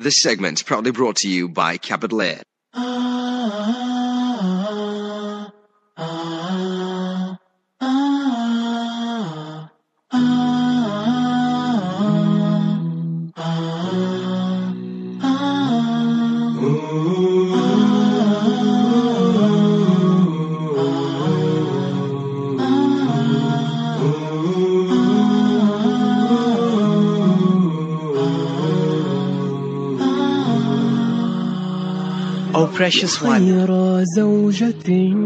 This segment proudly brought to you by Capital Air. precious one,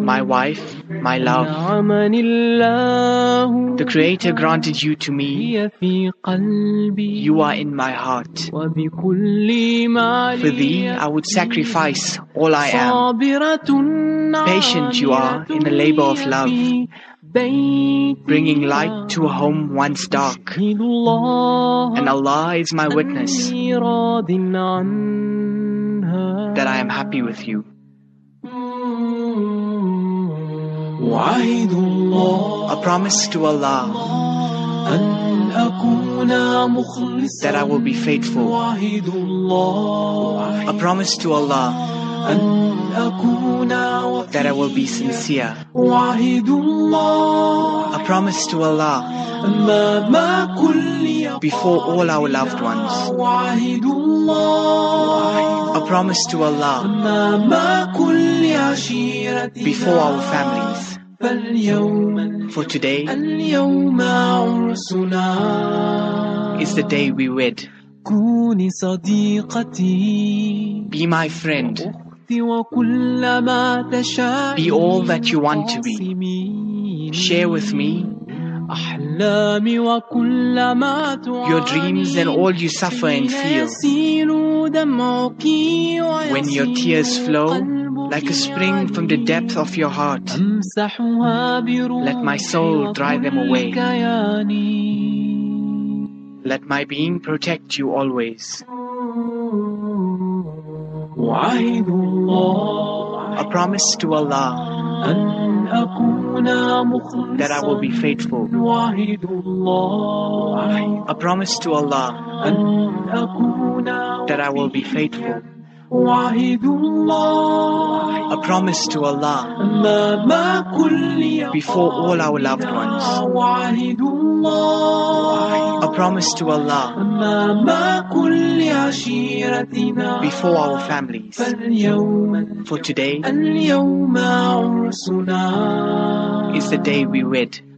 my wife, my love. The Creator granted you to me. You are in my heart. For thee, I would sacrifice all I am. Patient you are in the labor of love bringing light to a home once dark. And Allah is my witness that I am happy with you. A promise to Allah that I will be faithful. A promise to Allah that I will be sincere. A promise to Allah before all our loved ones. A promise to Allah before our families. For today is the day we wed. Be my friend. Be all that you want to be. Share with me your dreams and all you suffer and feel. When your tears flow like a spring from the depth of your heart, let my soul dry them away. Let my being protect you always. A promise to Allah that I will be faithful. A promise to Allah that I will be faithful. A promise to Allah before all our loved ones. A promise to Allah before our families. For today is the day we wed.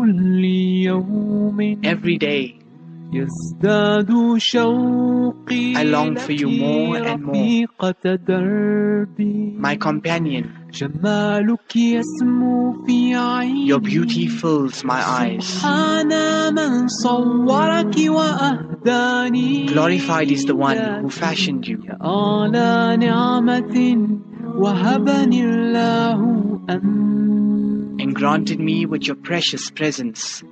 كل يوم Every day يزداد شوقي I long for you more and more. رفيقة دربي my companion, جمالك يسمو في عيني your beauty fills my eyes. سبحان من صورك وأهداني Glorified is the one who fashioned you. على نعمة وهبني الله أن and granted me with your precious presence.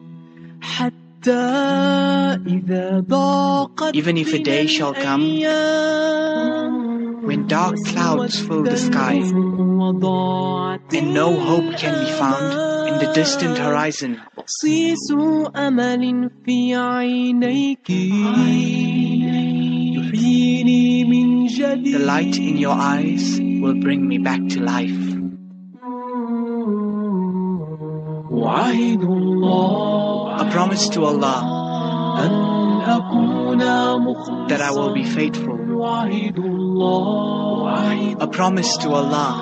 Even if a day shall come when dark clouds fill the sky and no hope can be found in the distant horizon, the light in your eyes will bring me back to life. A promise to Allah that I will be faithful. A promise to Allah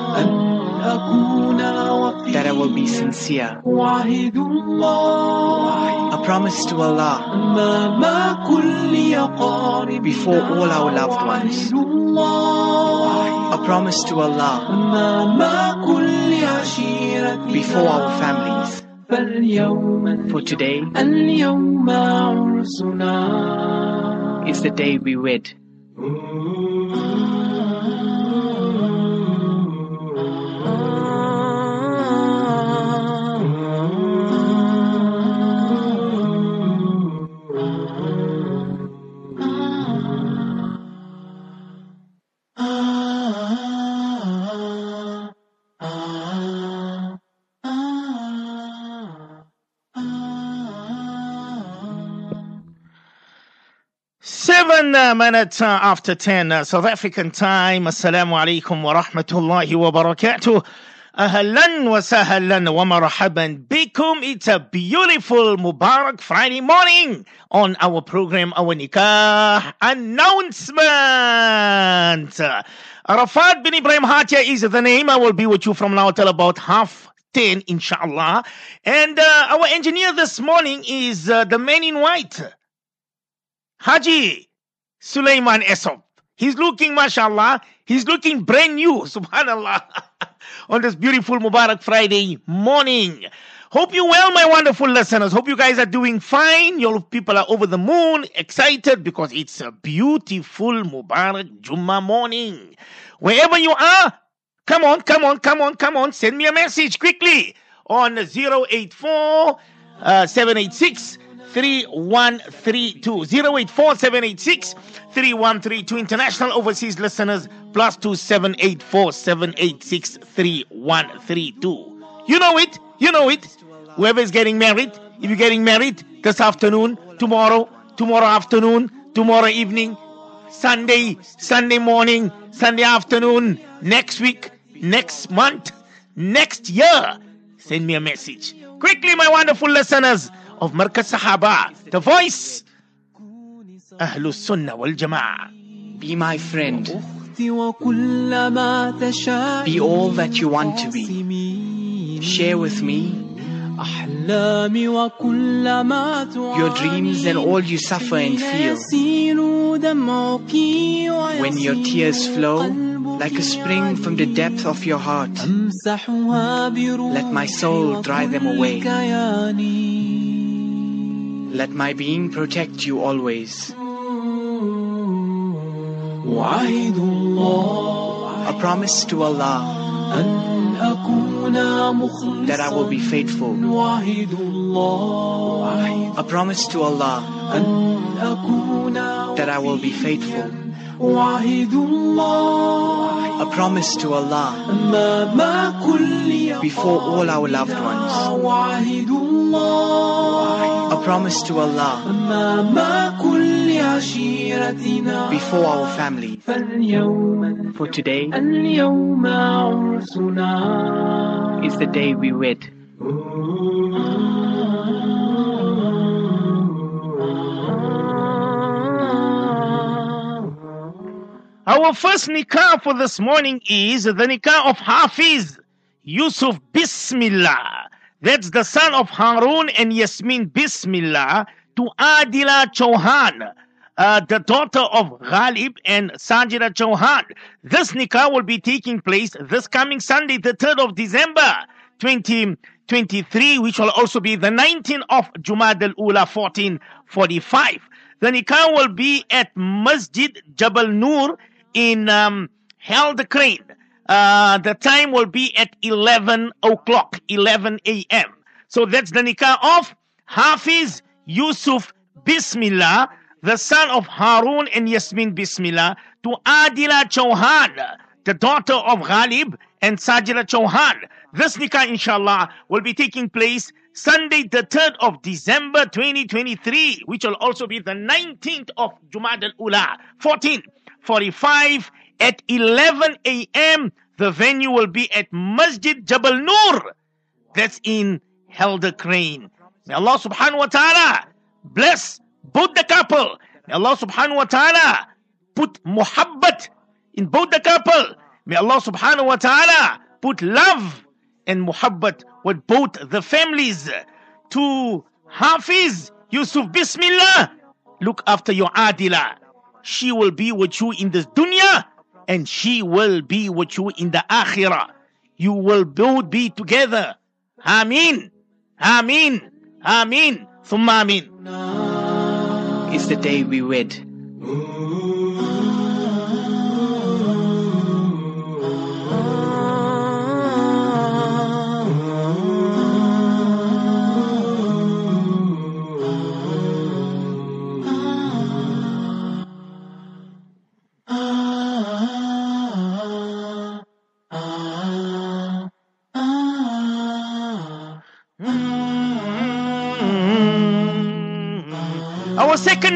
that I will be sincere. A promise to Allah before all our loved ones. A promise to Allah before our families. For today is the day we wed. Minutes uh, after 10 uh, South African time. Assalamu alaikum wa rahmatullahi wa barakatuh. Ahlan wa sahlan wa marhaban bikum. It's a beautiful Mubarak Friday morning on our program, our Nikah announcement. Arafat bin Ibrahim Hatia is the name. I will be with you from now till about half 10, inshallah. And uh, our engineer this morning is uh, the man in white. Haji Sulaiman Esop. He's looking, mashallah, he's looking brand new, subhanallah, on this beautiful Mubarak Friday morning. Hope you well, my wonderful listeners. Hope you guys are doing fine. Your people are over the moon, excited because it's a beautiful Mubarak Jummah morning. Wherever you are, come on, come on, come on, come on. Send me a message quickly on 084 uh, 786 3132 084786 3132 international overseas listeners plus 2784 you know it you know it. Whoever is getting married if you're getting married this afternoon tomorrow tomorrow afternoon tomorrow evening sunday sunday morning sunday afternoon next week next month next year send me a message. Quickly my wonderful listeners of Markaz Sahaba, the voice Ahlus Sunnah wal Jama'ah. Be my friend. وكلما تشاء Be all that you want to be. Share with me أحلامي وكلما your dreams and all you suffer and feel. يسيل دمعك When your tears flow like a spring from the depth of your heart. أمسحها بروح Let my soul dry them away. Let my being protect you always. A promise to Allah that I will be faithful. A promise to Allah that I will be faithful. A promise to Allah before all our loved ones promise to Allah before our family. For today is the day we wed. Our first nikah for this morning is the nikah of Hafiz Yusuf Bismillah. That's the son of Harun and Yasmin Bismillah to Adila Chauhan, uh, the daughter of Ghalib and Sajida Chauhan. This nikah will be taking place this coming Sunday, the 3rd of December 2023, which will also be the 19th of Jumad al-Ula 1445. The nikah will be at Masjid Jabal Nur in um, Crane. Uh, the time will be at 11 o'clock, 11 a.m. So that's the nikah of Hafiz Yusuf Bismillah, the son of Harun and Yasmin Bismillah, to Adila Chauhan, the daughter of Ghalib and Sajila Chauhan. This nikah, inshallah, will be taking place Sunday, the 3rd of December 2023, which will also be the 19th of Jumad al Ula, 1445 at 11 a.m. The venue will be at Masjid Jabal Nur. That's in Helder Crane. May Allah subhanahu wa ta'ala bless both the couple. May Allah subhanahu wa ta'ala put muhabbat in both the couple. May Allah subhanahu wa ta'ala put love and muhabbat with both the families. To Hafiz Yusuf Bismillah, look after your Adila. She will be with you in this dunya and she will be with you in the akhirah. You will both be together. Ameen. Ameen. Ameen. Thumma ameen. Is the day we wed.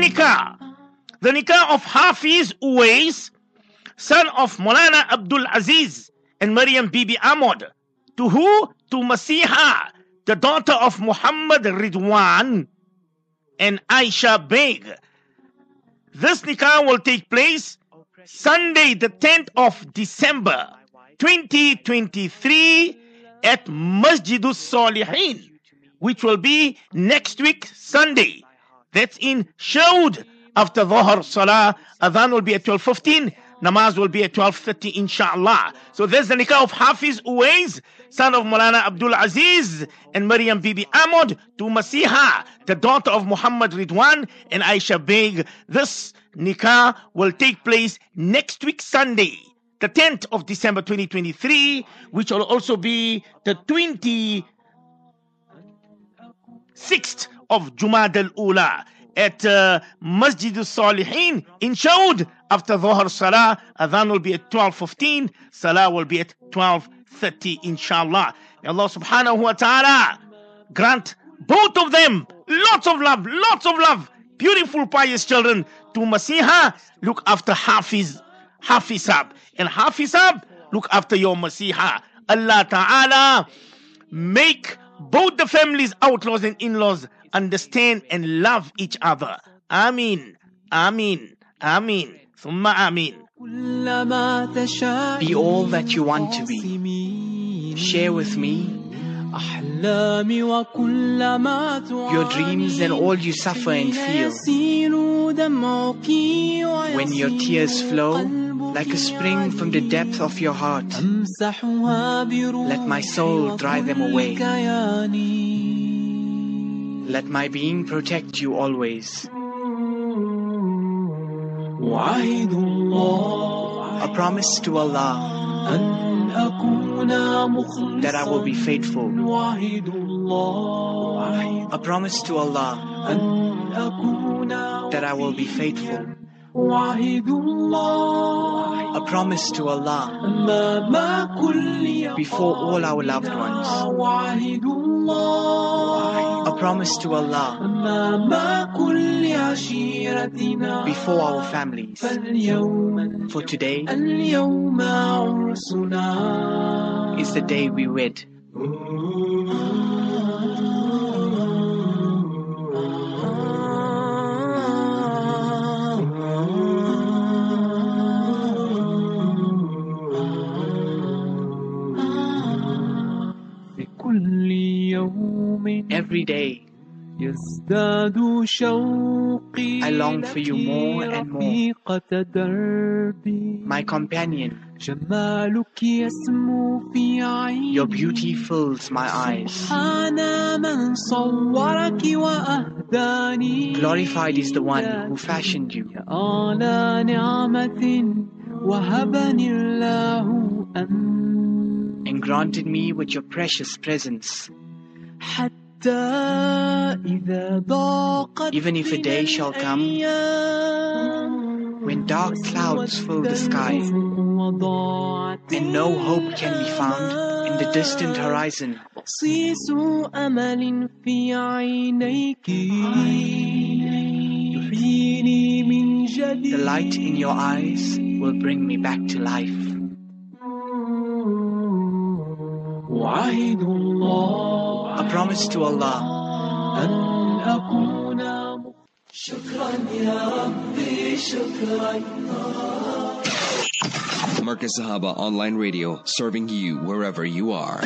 Nikah. The nikah of Hafiz Uwais, son of Molana Abdul Aziz and Maryam Bibi Ahmad. To who? To Masiha, the daughter of Muhammad Ridwan and Aisha Beg. This nikah will take place Sunday, the 10th of December 2023 at Masjidus Salihin, which will be next week, Sunday. That's in Shaud after Dhuhr Salah. Adhan will be at 12.15. Namaz will be at 12.30 inshallah. So there's the nikah of Hafiz Uwais, son of Mulana Abdul Aziz and Maryam Bibi Ahmad to Masiha, the daughter of Muhammad Ridwan and Aisha Beg. This nikah will take place next week Sunday, the 10th of December 2023, which will also be the 26th of Jumad al-Ula at uh, Masjid al-Salihin in Shaud. After Dhuhr Salah, Adhan will be at 12.15, Salah will be at 12.30 inshallah. May Allah subhanahu wa ta'ala grant both of them lots of love, lots of love, beautiful pious children to Masiha, look after Hafiz, Hafizab. And Hafizab, look after your Masiha. Allah Ta'ala make both the families, outlaws and in-laws, understand and love each other. Ameen, Ameen, Ameen, Summa Ameen. Be all that you want to be. Share with me your dreams and all you suffer and feel. When your tears flow like a spring from the depth of your heart, let my soul dry them away. Let my being protect you always. A promise to Allah that I will be faithful. A promise to Allah that I will be faithful. A promise to Allah before all our loved ones. Promise to Allah before our families. For today is the day we wed. every day. I long for you more and more. My companion, your beauty fills my eyes. Glorified is the one who fashioned you. And granted me with your precious presence. حتى إذا ضاقت Even if a day shall come when dark clouds fill the sky and no hope can be found in the distant horizon, بصيص أمل في عينيك يحييني من جديد the light in your eyes will bring me back to life. وعهد الله a promise to Allah. Markaz Sahaba Online Radio, serving you wherever you are.